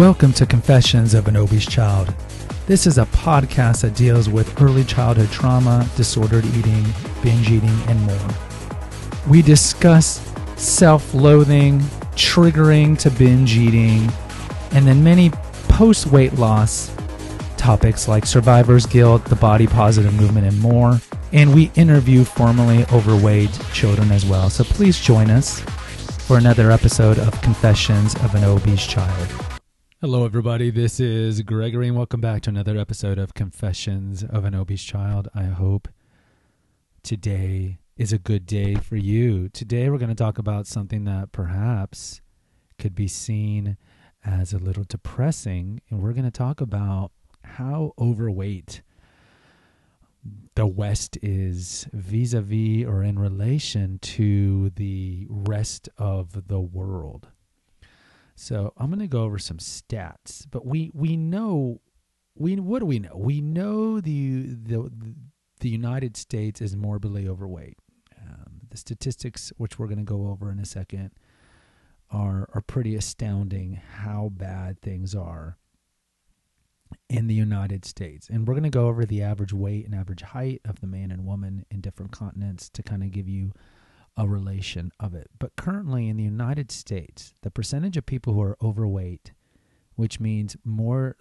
Welcome to Confessions of an Obese Child. This is a podcast that deals with early childhood trauma, disordered eating, binge eating, and more. We discuss self loathing, triggering to binge eating, and then many post weight loss topics like survivor's guilt, the body positive movement, and more. And we interview formerly overweight children as well. So please join us for another episode of Confessions of an Obese Child. Hello, everybody. This is Gregory, and welcome back to another episode of Confessions of an Obese Child. I hope today is a good day for you. Today, we're going to talk about something that perhaps could be seen as a little depressing, and we're going to talk about how overweight the West is vis a vis or in relation to the rest of the world. So I'm going to go over some stats, but we we know we what do we know? We know the the the United States is morbidly overweight. Um, the statistics, which we're going to go over in a second, are are pretty astounding. How bad things are in the United States, and we're going to go over the average weight and average height of the man and woman in different continents to kind of give you a relation of it. But currently in the United States, the percentage of people who are overweight, which means more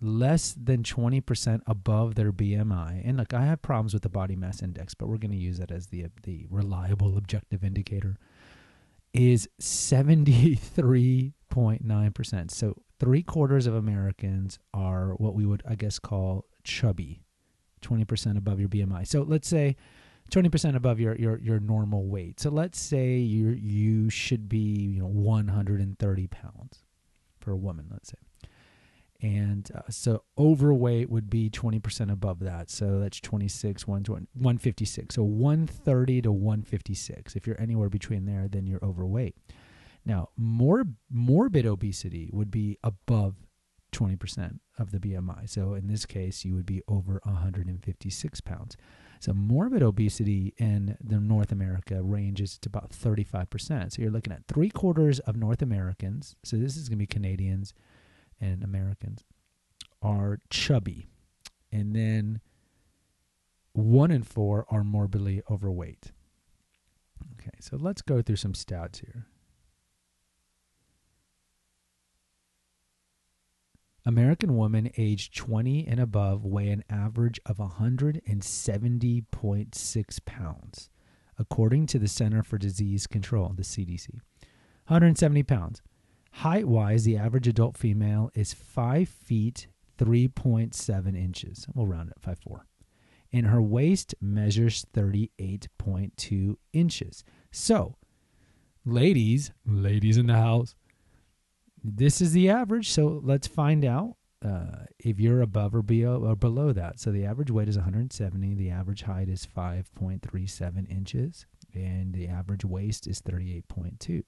less than 20% above their BMI. And look, I have problems with the body mass index, but we're going to use that as the the reliable objective indicator is 73.9%. So, 3 quarters of Americans are what we would I guess call chubby. 20% above your BMI. So, let's say 20% above your, your, your normal weight. So let's say you you should be, you know, 130 pounds for a woman, let's say. And uh, so overweight would be 20% above that. So that's 26, 156. So 130 to 156. If you're anywhere between there, then you're overweight. Now, more morbid obesity would be above 20% of the BMI. So in this case, you would be over 156 pounds. So morbid obesity in the North America ranges to about 35%. So you're looking at three quarters of North Americans, so this is going to be Canadians and Americans, are chubby. And then one in four are morbidly overweight. Okay, so let's go through some stats here. American women aged 20 and above weigh an average of 170.6 pounds, according to the Center for Disease Control, the CDC. 170 pounds. Height wise, the average adult female is 5 feet 3.7 inches. We'll round it 5'4. And her waist measures 38.2 inches. So, ladies, ladies in the house, this is the average. So let's find out uh, if you're above or below, or below that. So the average weight is 170. The average height is 5.37 inches, and the average waist is 38.2.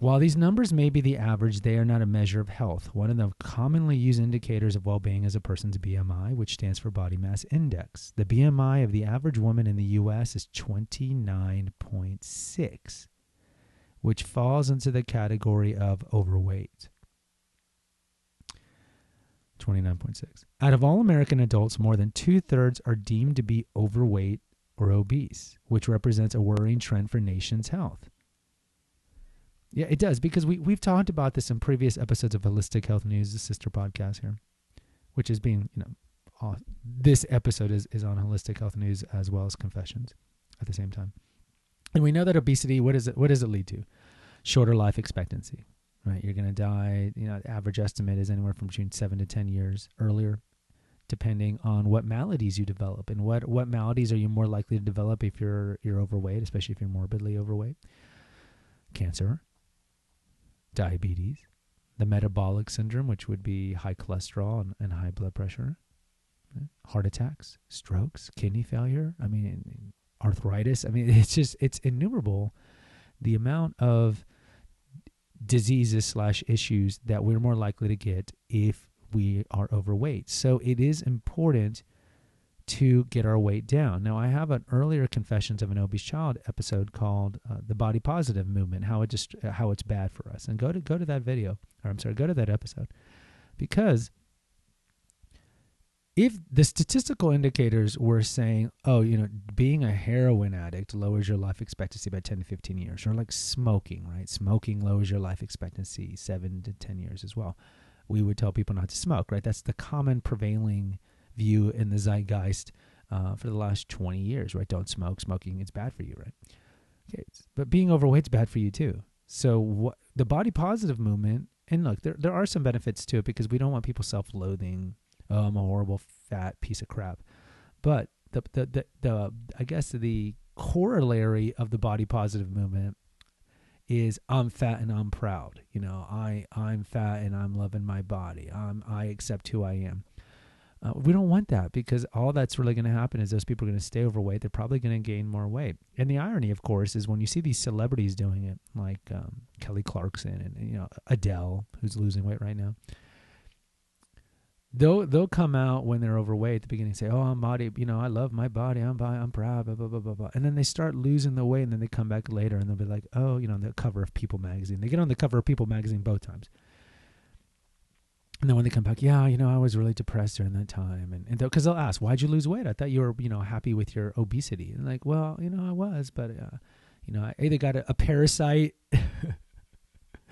While these numbers may be the average, they are not a measure of health. One of the commonly used indicators of well being is a person's BMI, which stands for body mass index. The BMI of the average woman in the U.S. is 29.6 which falls into the category of overweight. 29.6. Out of all American adults, more than two thirds are deemed to be overweight or obese, which represents a worrying trend for nation's health. Yeah, it does because we we've talked about this in previous episodes of Holistic Health News, the sister podcast here, which is being you know, uh, this episode is is on Holistic Health News as well as Confessions at the same time. And we know that obesity, what is it? What does it lead to? Shorter life expectancy, right? You're to die. You know, average estimate is anywhere from between seven to ten years earlier, depending on what maladies you develop and what what maladies are you more likely to develop if you're you're overweight, especially if you're morbidly overweight. Cancer, diabetes, the metabolic syndrome, which would be high cholesterol and, and high blood pressure, heart attacks, strokes, kidney failure. I mean, arthritis. I mean, it's just it's innumerable the amount of diseases slash issues that we're more likely to get if we are overweight. So it is important to get our weight down. Now, I have an earlier Confessions of an Obese Child episode called uh, "The Body Positive Movement," how it just how it's bad for us, and go to go to that video, or I'm sorry, go to that episode, because if the statistical indicators were saying, oh, you know, being a heroin addict lowers your life expectancy by 10 to 15 years, or like smoking, right? Smoking lowers your life expectancy seven to 10 years as well. We would tell people not to smoke, right? That's the common prevailing view in the zeitgeist uh, for the last 20 years, right? Don't smoke. Smoking is bad for you, right? Okay, but being overweight is bad for you too. So what the body positive movement, and look, there there are some benefits to it because we don't want people self-loathing oh, I'm a horrible fat piece of crap. But the, the, the, the, I guess the corollary of the body positive movement is I'm fat and I'm proud. You know, I, I'm fat and I'm loving my body. I'm, I accept who I am. Uh, we don't want that because all that's really going to happen is those people are going to stay overweight. They're probably going to gain more weight. And the irony, of course, is when you see these celebrities doing it, like um, Kelly Clarkson and you know Adele, who's losing weight right now they'll they'll come out when they're overweight at the beginning and say, "Oh, I'm body, you know, I love my body, I'm I'm proud, blah blah blah blah blah," and then they start losing the weight, and then they come back later and they'll be like, "Oh, you know, on the cover of People magazine." They get on the cover of People magazine both times. And then when they come back, yeah, you know, I was really depressed during that time, and and because they'll ask, why'd you lose weight? I thought you were, you know, happy with your obesity. And like, well, you know, I was, but, uh, you know, I either got a, a parasite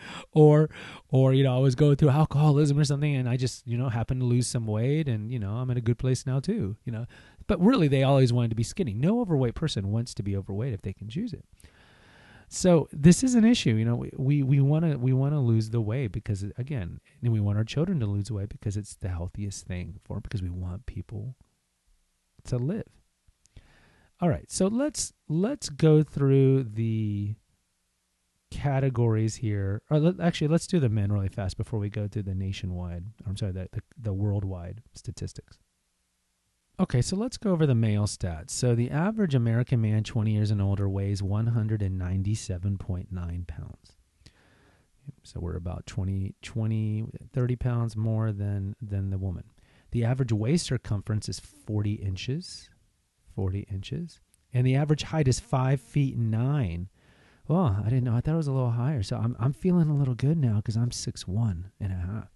or or you know I was going through alcoholism or something and I just you know happened to lose some weight and you know I'm in a good place now too you know. But really they always wanted to be skinny. No overweight person wants to be overweight if they can choose it. So this is an issue you know we we want to we want to lose the weight because again and we want our children to lose weight because it's the healthiest thing for because we want people to live. All right so let's let's go through the categories here. Or let, actually, let's do the men really fast before we go through the nationwide. I'm sorry, the, the, the worldwide statistics. Okay, so let's go over the male stats. So the average American man 20 years and older weighs 197.9 pounds. So we're about 20, 20, 30 pounds more than, than the woman. The average waist circumference is 40 inches. 40 inches. And the average height is 5 feet 9 oh, I didn't know. I thought it was a little higher. So I'm I'm feeling a little good now because I'm six one and a half.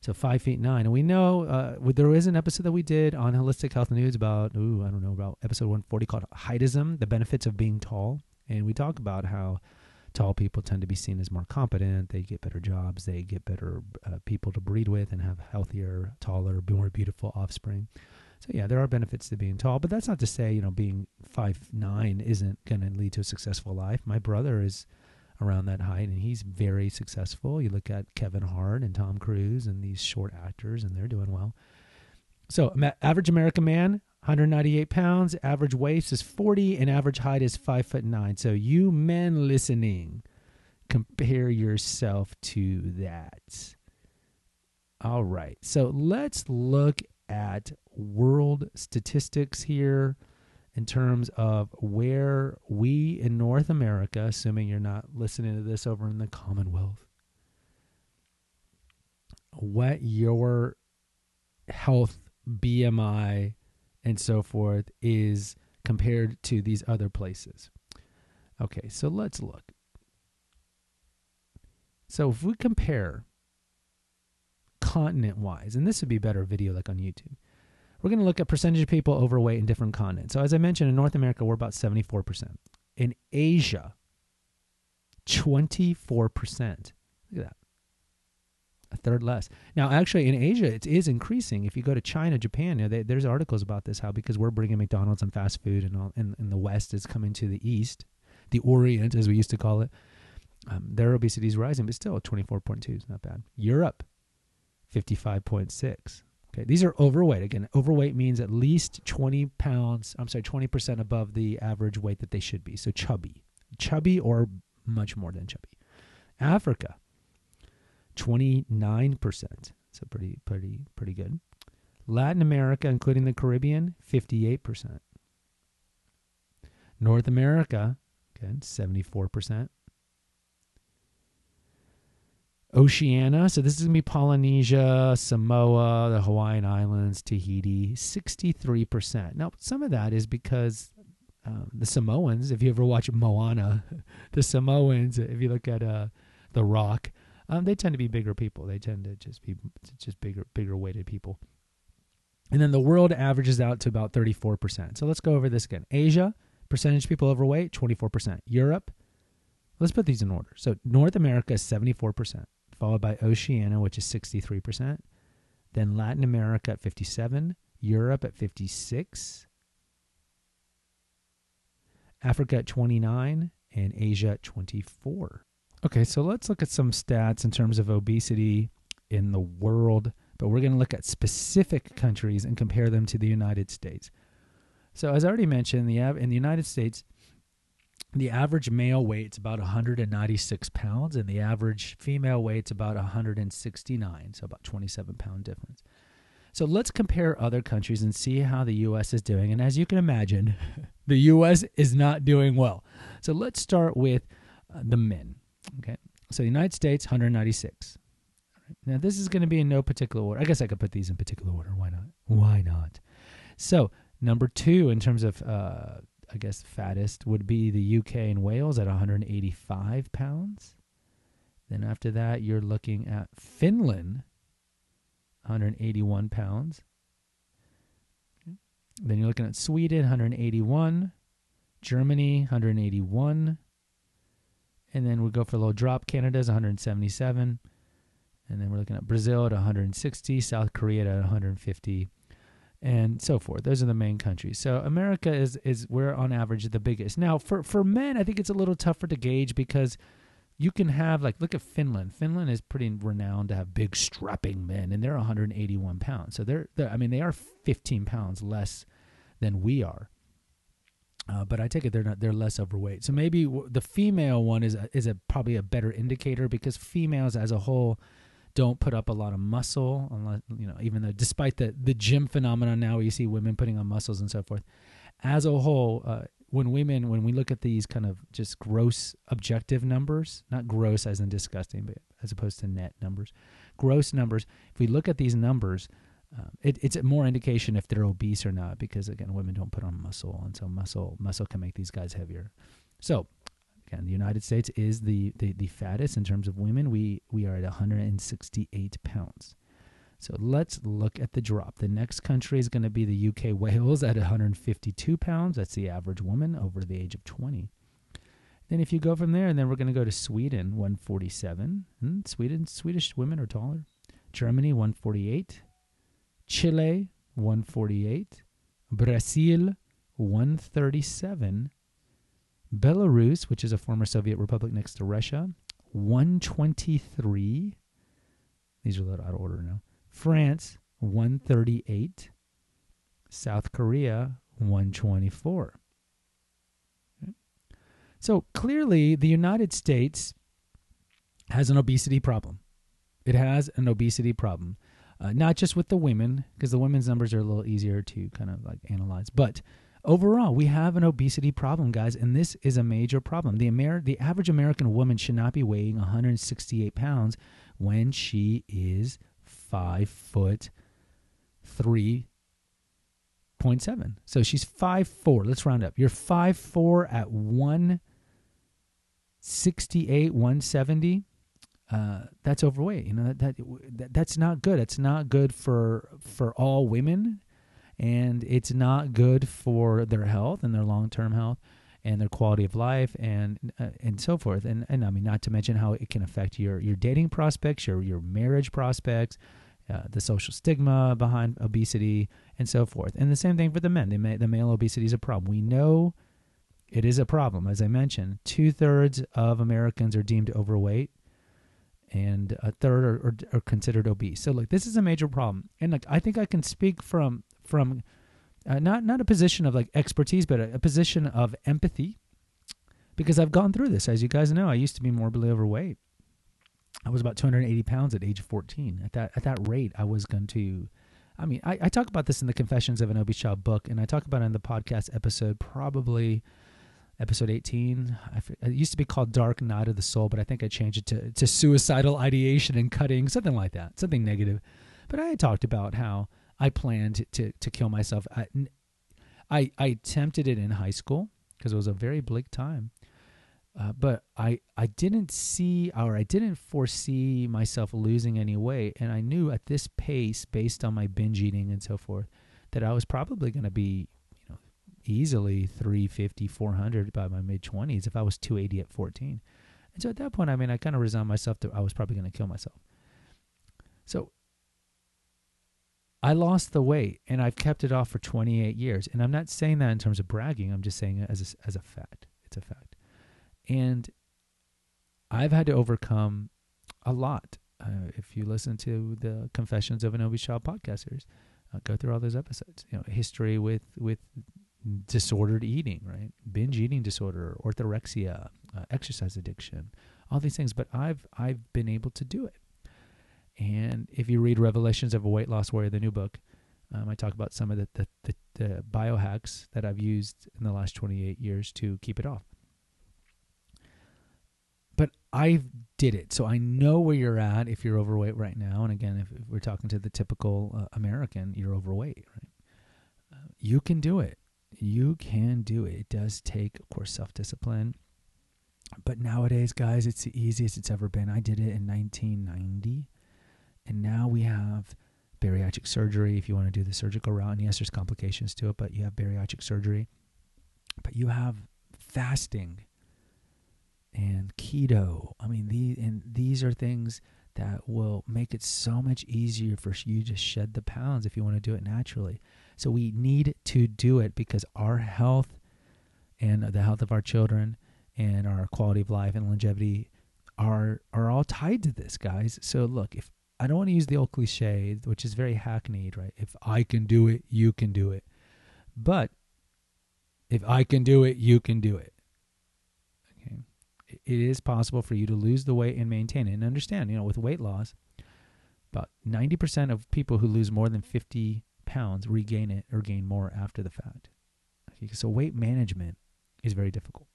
So five feet nine, and we know uh, there is an episode that we did on holistic health news about ooh I don't know about episode one forty called heightism, the benefits of being tall, and we talk about how tall people tend to be seen as more competent. They get better jobs. They get better uh, people to breed with and have healthier, taller, more beautiful offspring. So yeah, there are benefits to being tall, but that's not to say you know being five nine isn't going to lead to a successful life. My brother is around that height, and he's very successful. You look at Kevin Hart and Tom Cruise and these short actors, and they're doing well. So average American man, 198 pounds. Average waist is 40, and average height is five foot nine. So you men listening, compare yourself to that. All right. So let's look at world statistics here in terms of where we in North America, assuming you're not listening to this over in the Commonwealth, what your health, BMI, and so forth is compared to these other places. Okay, so let's look. So if we compare continent wise, and this would be better video like on YouTube. We're going to look at percentage of people overweight in different continents. So as I mentioned, in North America, we're about 74%. In Asia, 24%. Look at that. A third less. Now, actually, in Asia, it is increasing. If you go to China, Japan, you know, they, there's articles about this, how because we're bringing McDonald's and fast food and all, and, and the West is coming to the East, the Orient, as we used to call it, um, their obesity is rising, but still 24.2 is not bad. Europe, 55.6. Okay, these are overweight. Again, overweight means at least 20 pounds, I'm sorry, 20% above the average weight that they should be. So chubby. Chubby or much more than chubby. Africa, 29%. So pretty, pretty, pretty good. Latin America, including the Caribbean, 58%. North America, again, 74%. Oceania, so this is going to be Polynesia, Samoa, the Hawaiian Islands, Tahiti, 63%. Now, some of that is because um, the Samoans, if you ever watch Moana, the Samoans, if you look at uh, The Rock, um, they tend to be bigger people. They tend to just be just bigger, bigger weighted people. And then the world averages out to about 34%. So let's go over this again. Asia, percentage people overweight, 24%. Europe, let's put these in order. So North America is 74%, followed by Oceania, which is 63%. Then Latin America at 57, Europe at 56, Africa at 29, and Asia at 24. Okay, so let's look at some stats in terms of obesity in the world, but we're going to look at specific countries and compare them to the United States. So, as I already mentioned, the in the United States, the average male weight's about 196 pounds, and the average female weight's about 169, so about 27 pound difference. So let's compare other countries and see how the U.S. is doing. And as you can imagine, the U.S. is not doing well. So let's start with uh, the men. Okay. So the United States, 196. Now this is going to be in no particular order. I guess I could put these in particular order. Why not? Why not? So number two, in terms of, uh, I guess, fattest, would be the UK and Wales at 185 pounds. Then after that, you're looking at Finland, 181 pounds. Then you're looking at Sweden, 181. Germany, 181. And then we go for a little drop. Canada's 177. And then we're looking at Brazil at 160, South Korea at 150, and so forth. Those are the main countries. So America is is we're on average the biggest. Now for for men, I think it's a little tougher to gauge because you can have like look at Finland. Finland is pretty renowned to have big strapping men, and they're 181 pounds. So they're, they're I mean they are 15 pounds less than we are. Uh, but I take it they're not they're less overweight. So maybe the female one is a, is a probably a better indicator because females as a whole don't put up a lot of muscle unless you know even though despite the the gym phenomenon now you see women putting on muscles and so forth. As a whole, uh, when women when we look at these kind of just gross objective numbers, not gross as in disgusting, but as opposed to net numbers, gross numbers. If we look at these numbers, um, it, it's more indication if they're obese or not because again women don't put on muscle and so muscle muscle can make these guys heavier so again the united states is the, the, the fattest in terms of women. We we are at 168 pounds. So let's look at the drop. The next country is going to be the uk wales at 152 pounds. That's the average woman over the age of 20 then if you go from there and then we're going to go to sweden 147 and hmm, sweden swedish women are taller. Germany 148 Chile 148, Brazil 137, Belarus, which is a former Soviet republic next to Russia, 123. These are a little out of order now. France 138, South Korea 124. So clearly, the United States has an obesity problem. It has an obesity problem uh, not just with the women, because the women's numbers are a little easier to kind of like analyze, but overall, we have an obesity problem, guys, and this is a major problem. The Amer- the average American woman should not be weighing 168 pounds when she is five foot three point seven. So she's five four. Let's round up. You're five four at one sixty eight, one seventy uh, that's overweight. You know that, that that's not good. It's not good for for all women, and it's not good for their health and their long term health and their quality of life and uh, and so forth. And and I mean not to mention how it can affect your your dating prospects, your your marriage prospects. Uh, the social stigma behind obesity and so forth, and the same thing for the men. The, ma- the male obesity is a problem. We know it is a problem. As I mentioned, two thirds of Americans are deemed overweight and a third are, are, are, considered obese. So like this is a major problem, and like I think I can speak from from uh, not not a position of like expertise, but a, a, position of empathy, because I've gone through this. As you guys know, I used to be morbidly overweight. I was about 280 pounds at age 14. At that at that rate, I was going to. I mean, I, I talk about this in the Confessions of an Obese Child book, and I talk about it in the podcast episode probably episode 18. it used to be called Dark Night of the Soul, but I think I changed it to, to suicidal ideation and cutting, something like that, something negative. But I talked about how I planned to, to kill myself. I, I, I attempted it in high school because it was a very bleak time. Uh, but I, I didn't see or I didn't foresee myself losing any weight. And I knew at this pace, based on my binge eating and so forth, that I was probably going to be you know, easily 350, 400 by my mid 20s if I was 280 at 14. And so at that point, I mean, I kind of resigned myself that I was probably going to kill myself. So I lost the weight and I've kept it off for 28 years. And I'm not saying that in terms of bragging, I'm just saying it as a, as a fact. It's a fact. And I've had to overcome a lot. Uh, if you listen to the Confessions of an Obese Child podcast series, uh, go through all those episodes. You know, history with with disordered eating, right? Binge eating disorder, orthorexia, uh, exercise addiction, all these things. But I've I've been able to do it. And if you read Revelations of a Weight Loss Warrior, the new book, um, I talk about some of the, the, the, the biohacks that I've used in the last 28 years to keep it off. But I did it. So I know where you're at if you're overweight right now. And again, if, if we're talking to the typical uh, American, you're overweight, right? Uh, you can do it you can do it. It does take, of course, self discipline. But nowadays, guys, it's the easiest it's ever been. I did it in 1990, and now we have bariatric surgery if you want to do the surgical route. And yes, there's complications to it, but you have bariatric surgery. But you have fasting and keto. I mean, these and these are things that will make it so much easier for you to shed the pounds if you want to do it naturally. So we need to do it because our health and the health of our children and our quality of life and longevity are are all tied to this, guys. So look, if I don't want to use the old cliche, which is very hackneyed, right? If I can do it, you can do it. But if I can do it, you can do it. Okay. It is possible for you to lose the weight and maintain it. And understand, you know, with weight loss, about 90% of people who lose more than 50 pounds regain it or gain more after the fact. Okay, so weight management is very difficult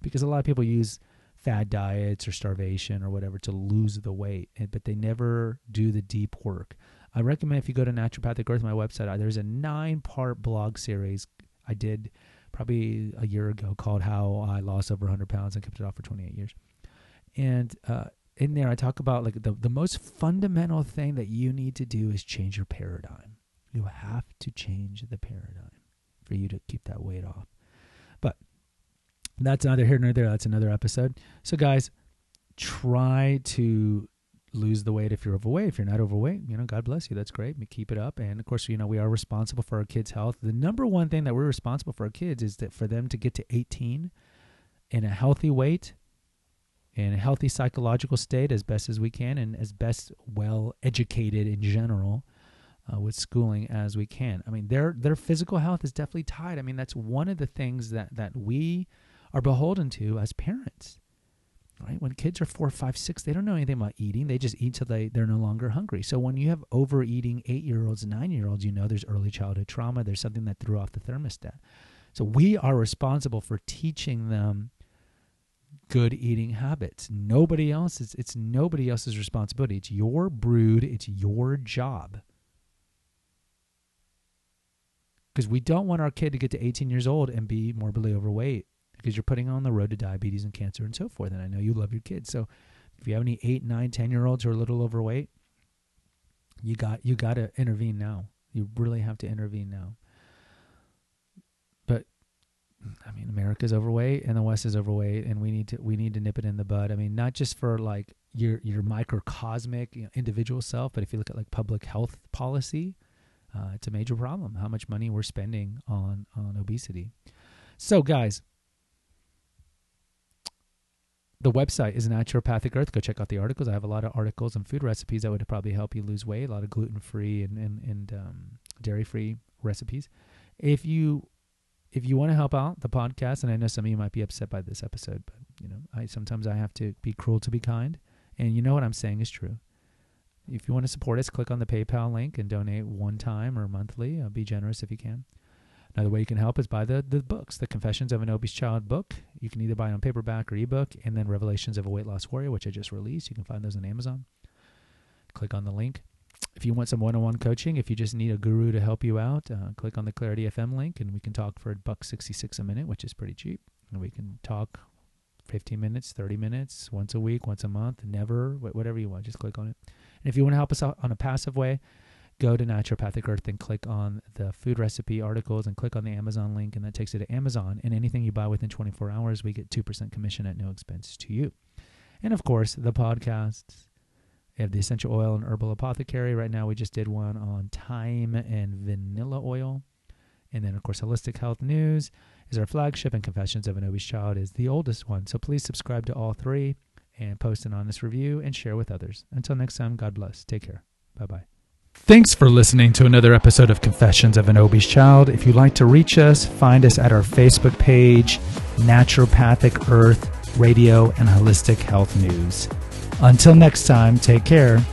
because a lot of people use fad diets or starvation or whatever to lose the weight, but they never do the deep work. I recommend if you go to Naturopathic Earth, my website, there's a nine part blog series I did probably a year ago called How I Lost Over 100 Pounds and Kept It Off for 28 Years. And uh, in there, I talk about like the, the most fundamental thing that you need to do is change your paradigm. You have to change the paradigm for you to keep that weight off. That's neither here nor there. That's another episode. So, guys, try to lose the weight if you're overweight. If you're not overweight, you know, God bless you. That's great. Keep it up. And of course, you know, we are responsible for our kids' health. The number one thing that we're responsible for our kids is that for them to get to 18 in a healthy weight, in a healthy psychological state as best as we can, and as best well educated in general uh, with schooling as we can. I mean, their their physical health is definitely tied. I mean, that's one of the things that that we are beholden to as parents. Right? When kids are four, five, six, they don't know anything about eating. They just eat till they, they're no longer hungry. So when you have overeating eight year olds nine year olds, you know there's early childhood trauma. There's something that threw off the thermostat. So we are responsible for teaching them good eating habits. Nobody else is it's nobody else's responsibility. It's your brood, it's your job. because we don't want our kid to get to 18 years old and be morbidly overweight because you're putting on the road to diabetes and cancer and so forth. And I know you love your kids. So if you have any eight, nine, 10 year olds who are a little overweight, you got you got to intervene now. You really have to intervene now. But I mean, America's overweight and the West is overweight, and we need to we need to nip it in the bud. I mean, not just for like your your microcosmic you know, individual self, but if you look at like public health policy, uh, it's a major problem how much money we're spending on on obesity. So, guys, the website is Naturopathic Earth. Go check out the articles. I have a lot of articles and food recipes that would probably help you lose weight. A lot of gluten free and and, and um, dairy free recipes. If you if you want to help out the podcast, and I know some of you might be upset by this episode, but you know, I sometimes I have to be cruel to be kind, and you know what I'm saying is true. If you want to support us, click on the PayPal link and donate one time or monthly. Uh, be generous if you can. Another way you can help is buy the, the books, the Confessions of an Obese Child book. You can either buy it on paperback or ebook, and then Revelations of a Weight Loss Warrior, which I just released. You can find those on Amazon. Click on the link. If you want some one-on-one coaching, if you just need a guru to help you out, uh, click on the Clarity FM link, and we can talk for a buck sixty-six a minute, which is pretty cheap. And we can talk 15 minutes, 30 minutes, once a week, once a month, never, whatever you want. Just click on it. And if you want to help us out on a passive way, go to Naturopathic Earth and click on the food recipe articles and click on the Amazon link, and that takes you to Amazon. And anything you buy within 24 hours, we get 2% commission at no expense to you. And of course, the podcasts. We have the essential oil and herbal apothecary. Right now, we just did one on thyme and vanilla oil. And then, of course, Holistic Health News is our flagship, and Confessions of an Obese Child is the oldest one. So please subscribe to all three and post an honest review and share with others. Until next time, God bless. Take care. Bye bye. Thanks for listening to another episode of Confessions of an Obese Child. If you'd like to reach us, find us at our Facebook page, Naturopathic Earth Radio and Holistic Health News. Until next time, take care